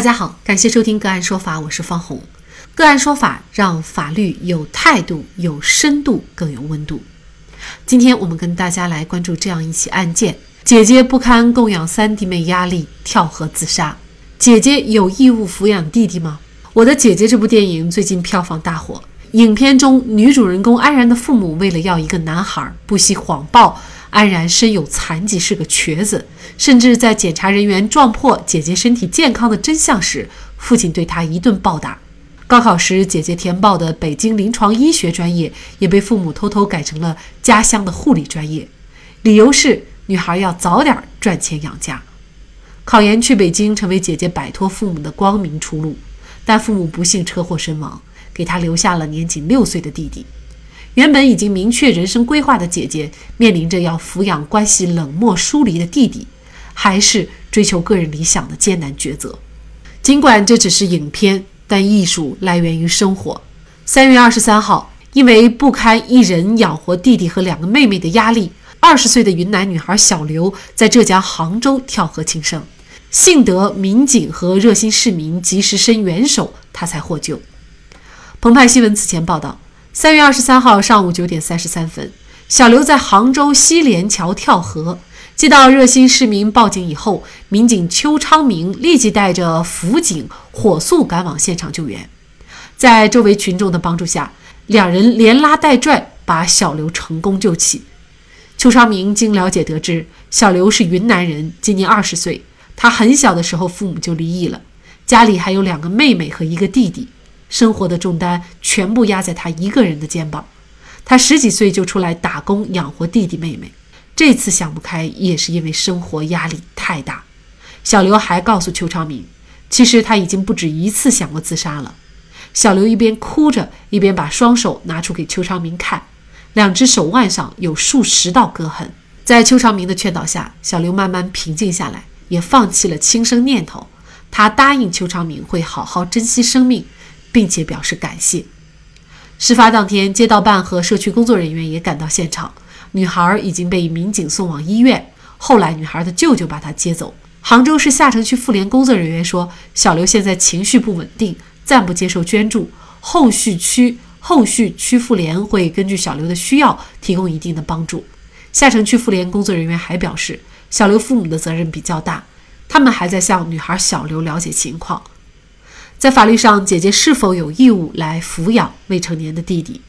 大家好，感谢收听个案说法，我是方红。个案说法让法律有态度、有深度、更有温度。今天我们跟大家来关注这样一起案件：姐姐不堪供养三弟妹压力，跳河自杀。姐姐有义务抚养弟弟吗？我的姐姐这部电影最近票房大火。影片中女主人公安然的父母为了要一个男孩，不惜谎报安然身有残疾，是个瘸子。甚至在检查人员撞破姐姐身体健康的真相时，父亲对她一顿暴打。高考时，姐姐填报的北京临床医学专业也被父母偷偷改成了家乡的护理专业，理由是女孩要早点赚钱养家。考研去北京，成为姐姐摆脱父母的光明出路，但父母不幸车祸身亡。给她留下了年仅六岁的弟弟。原本已经明确人生规划的姐姐，面临着要抚养关系冷漠疏离的弟弟，还是追求个人理想的艰难抉择。尽管这只是影片，但艺术来源于生活。三月二十三号，因为不堪一人养活弟弟和两个妹妹的压力，二十岁的云南女孩小刘在浙江杭州跳河轻生。幸得民警和热心市民及时伸援手，她才获救。澎湃新闻此前报道，三月二十三号上午九点三十三分，小刘在杭州西濂桥跳河。接到热心市民报警以后，民警邱昌明立即带着辅警火速赶往现场救援。在周围群众的帮助下，两人连拉带拽把小刘成功救起。邱昌明经了解得知，小刘是云南人，今年二十岁。他很小的时候父母就离异了，家里还有两个妹妹和一个弟弟。生活的重担全部压在他一个人的肩膀。他十几岁就出来打工养活弟弟妹妹，这次想不开也是因为生活压力太大。小刘还告诉邱昌明，其实他已经不止一次想过自杀了。小刘一边哭着，一边把双手拿出给邱昌明看，两只手腕上有数十道割痕。在邱昌明的劝导下，小刘慢慢平静下来，也放弃了轻生念头。他答应邱昌明会好好珍惜生命。并且表示感谢。事发当天，街道办和社区工作人员也赶到现场，女孩已经被民警送往医院。后来，女孩的舅舅把她接走。杭州市下城区妇联工作人员说，小刘现在情绪不稳定，暂不接受捐助。后续区后续区妇联会根据小刘的需要提供一定的帮助。下城区妇联工作人员还表示，小刘父母的责任比较大，他们还在向女孩小刘了解情况。在法律上，姐姐是否有义务来抚养未成年的弟弟？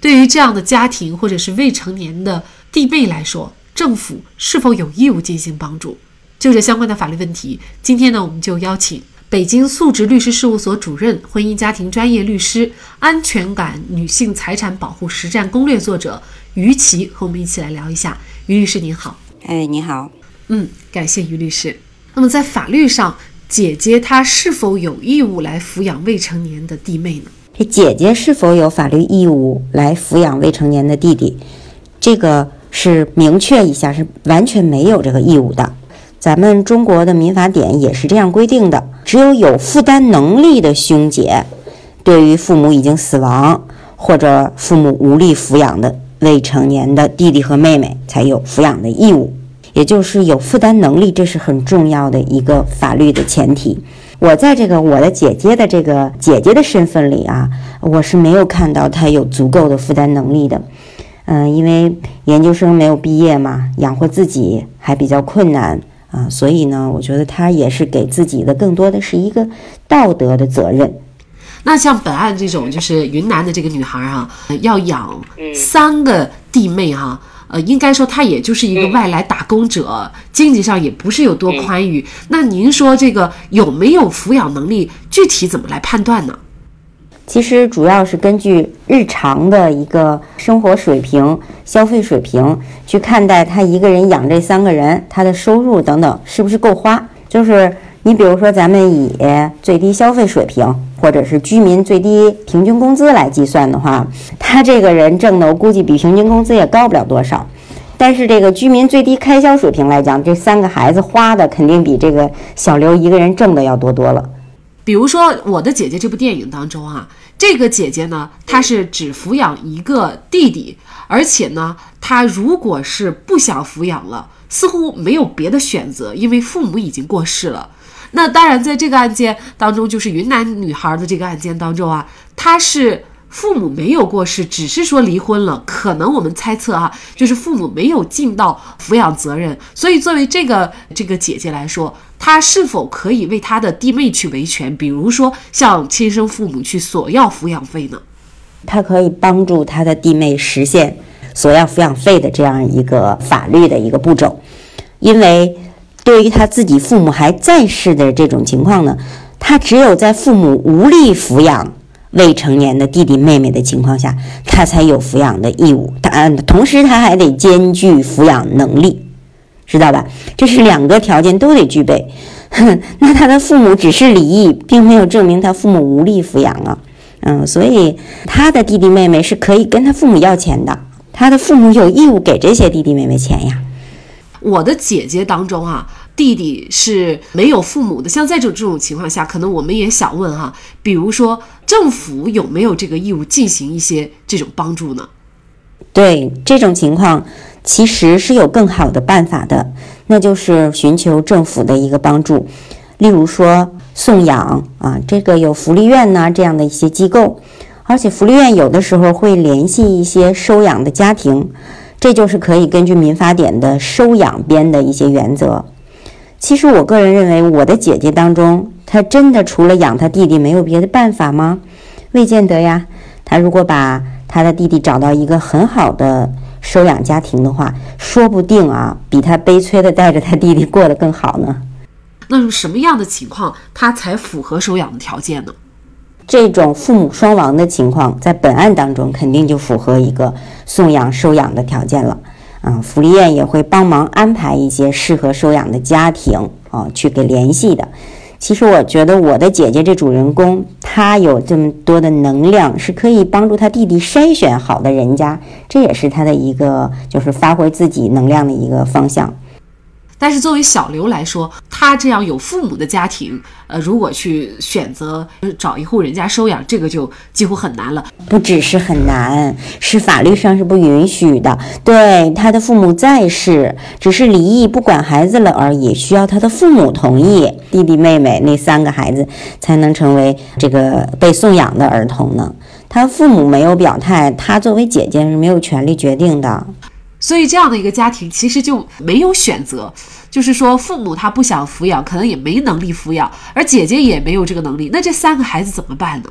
对于这样的家庭或者是未成年的弟妹来说，政府是否有义务进行帮助？就这相关的法律问题，今天呢，我们就邀请北京素质律师事务所主任、婚姻家庭专业律师、安全感女性财产保护实战攻略作者于琦和我们一起来聊一下。于律师您好，哎，你好，嗯，感谢于律师。那么在法律上。姐姐她是否有义务来抚养未成年的弟妹呢？这姐姐是否有法律义务来抚养未成年的弟弟？这个是明确一下，是完全没有这个义务的。咱们中国的民法典也是这样规定的，只有有负担能力的兄姐，对于父母已经死亡或者父母无力抚养的未成年的弟弟和妹妹，才有抚养的义务。也就是有负担能力，这是很重要的一个法律的前提。我在这个我的姐姐的这个姐姐的身份里啊，我是没有看到她有足够的负担能力的。嗯，因为研究生没有毕业嘛，养活自己还比较困难啊，所以呢，我觉得她也是给自己的更多的是一个道德的责任。那像本案这种，就是云南的这个女孩啊，要养三个弟妹哈。呃，应该说他也就是一个外来打工者，经济上也不是有多宽裕。那您说这个有没有抚养能力，具体怎么来判断呢？其实主要是根据日常的一个生活水平、消费水平去看待他一个人养这三个人，他的收入等等是不是够花。就是你比如说，咱们以最低消费水平。或者是居民最低平均工资来计算的话，他这个人挣的我估计比平均工资也高不了多少。但是这个居民最低开销水平来讲，这三个孩子花的肯定比这个小刘一个人挣的要多多了。比如说《我的姐姐》这部电影当中啊，这个姐姐呢，她是只抚养一个弟弟，而且呢，她如果是不想抚养了，似乎没有别的选择，因为父母已经过世了。那当然，在这个案件当中，就是云南女孩的这个案件当中啊，她是父母没有过世，只是说离婚了。可能我们猜测哈，就是父母没有尽到抚养责任。所以，作为这个这个姐姐来说，她是否可以为她的弟妹去维权？比如说，向亲生父母去索要抚养费呢？她可以帮助她的弟妹实现索要抚养费的这样一个法律的一个步骤，因为。对于他自己父母还在世的这种情况呢，他只有在父母无力抚养未成年的弟弟妹妹的情况下，他才有抚养的义务。他同时他还得兼具抚养能力，知道吧？这是两个条件都得具备。那他的父母只是离异，并没有证明他父母无力抚养啊。嗯，所以他的弟弟妹妹是可以跟他父母要钱的，他的父母有义务给这些弟弟妹妹钱呀。我的姐姐当中啊。弟弟是没有父母的，像在这种这种情况下，可能我们也想问哈，比如说政府有没有这个义务进行一些这种帮助呢？对这种情况，其实是有更好的办法的，那就是寻求政府的一个帮助，例如说送养啊，这个有福利院呐这样的一些机构，而且福利院有的时候会联系一些收养的家庭，这就是可以根据民法典的收养编的一些原则。其实我个人认为，我的姐姐当中，她真的除了养她弟弟，没有别的办法吗？未见得呀。她如果把她的弟弟找到一个很好的收养家庭的话，说不定啊，比她悲催的带着她弟弟过得更好呢。那是什么样的情况，她才符合收养的条件呢？这种父母双亡的情况，在本案当中肯定就符合一个送养收养的条件了。啊，福利院也会帮忙安排一些适合收养的家庭啊，去给联系的。其实我觉得我的姐姐这主人公，她有这么多的能量，是可以帮助她弟弟筛选好的人家，这也是她的一个就是发挥自己能量的一个方向。但是作为小刘来说，他这样有父母的家庭，呃，如果去选择找一户人家收养，这个就几乎很难了。不只是很难，是法律上是不允许的。对，他的父母在世，只是离异不管孩子了而已，需要他的父母同意，弟弟妹妹那三个孩子才能成为这个被送养的儿童呢。他父母没有表态，他作为姐姐是没有权利决定的。所以这样的一个家庭其实就没有选择，就是说父母他不想抚养，可能也没能力抚养，而姐姐也没有这个能力，那这三个孩子怎么办呢？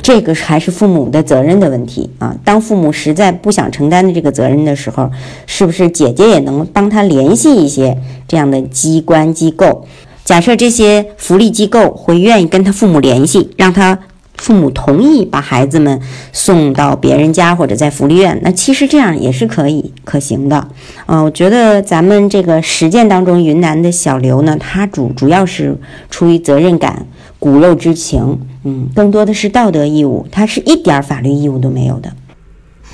这个还是父母的责任的问题啊！当父母实在不想承担的这个责任的时候，是不是姐姐也能帮他联系一些这样的机关机构？假设这些福利机构会愿意跟他父母联系，让他。父母同意把孩子们送到别人家或者在福利院，那其实这样也是可以可行的。嗯，我觉得咱们这个实践当中，云南的小刘呢，他主主要是出于责任感、骨肉之情，嗯，更多的是道德义务，他是一点法律义务都没有的。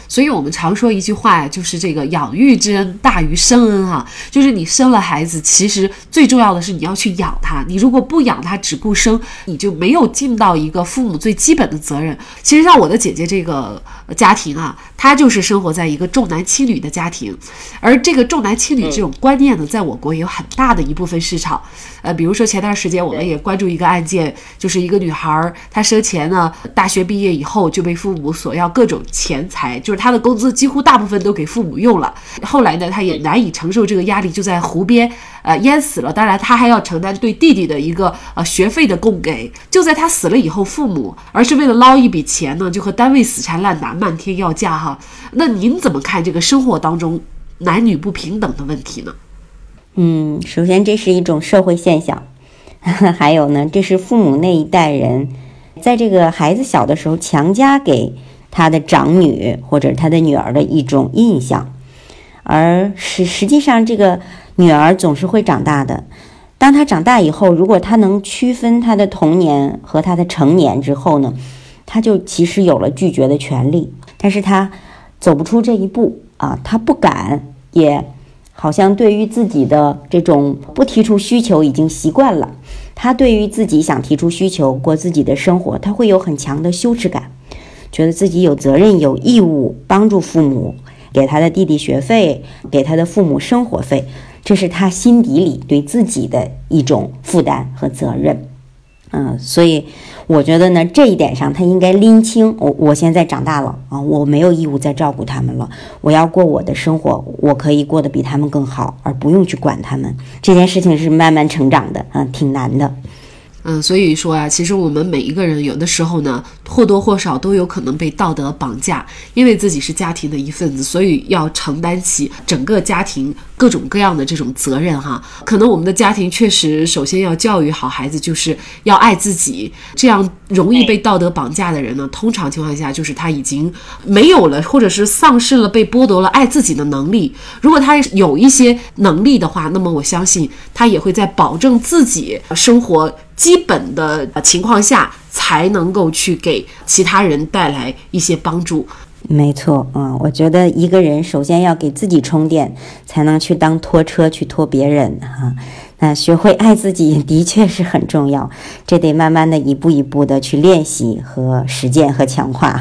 所以我们常说一句话呀，就是这个养育之恩大于生恩啊。就是你生了孩子，其实最重要的是你要去养他。你如果不养他，只顾生，你就没有尽到一个父母最基本的责任。其实像我的姐姐这个家庭啊，她就是生活在一个重男轻女的家庭，而这个重男轻女这种观念呢，在我国也有很大的一部分市场。呃，比如说前段时间我们也关注一个案件，就是一个女孩，她生前呢，大学毕业以后就被父母索要各种钱财，就是她的工资几乎大部分都给父母用了。后来呢，她也难以承受这个压力，就在湖边呃淹死了。当然，他还要承担对弟弟的一个呃学费的供给。就在他死了以后，父母而是为了捞一笔钱呢，就和单位死缠烂打，漫天要价哈。那您怎么看这个生活当中男女不平等的问题呢？嗯，首先这是一种社会现象，还有呢，这是父母那一代人在这个孩子小的时候强加给他的长女或者他的女儿的一种印象，而实实际上这个女儿总是会长大的。当她长大以后，如果她能区分她的童年和她的成年之后呢，她就其实有了拒绝的权利，但是她走不出这一步啊，她不敢也。好像对于自己的这种不提出需求已经习惯了，他对于自己想提出需求过自己的生活，他会有很强的羞耻感，觉得自己有责任有义务帮助父母，给他的弟弟学费，给他的父母生活费，这是他心底里对自己的一种负担和责任。嗯，所以我觉得呢，这一点上他应该拎清。我我现在长大了啊，我没有义务再照顾他们了。我要过我的生活，我可以过得比他们更好，而不用去管他们。这件事情是慢慢成长的，嗯，挺难的。嗯，所以说啊，其实我们每一个人有的时候呢，或多或少都有可能被道德绑架，因为自己是家庭的一份子，所以要承担起整个家庭各种各样的这种责任哈。可能我们的家庭确实首先要教育好孩子，就是要爱自己。这样容易被道德绑架的人呢，通常情况下就是他已经没有了，或者是丧失了被剥夺了爱自己的能力。如果他有一些能力的话，那么我相信他也会在保证自己生活。基本的情况下，才能够去给其他人带来一些帮助。没错，嗯，我觉得一个人首先要给自己充电，才能去当拖车去拖别人哈。那学会爱自己的确是很重要，这得慢慢的一步一步的去练习和实践和强化。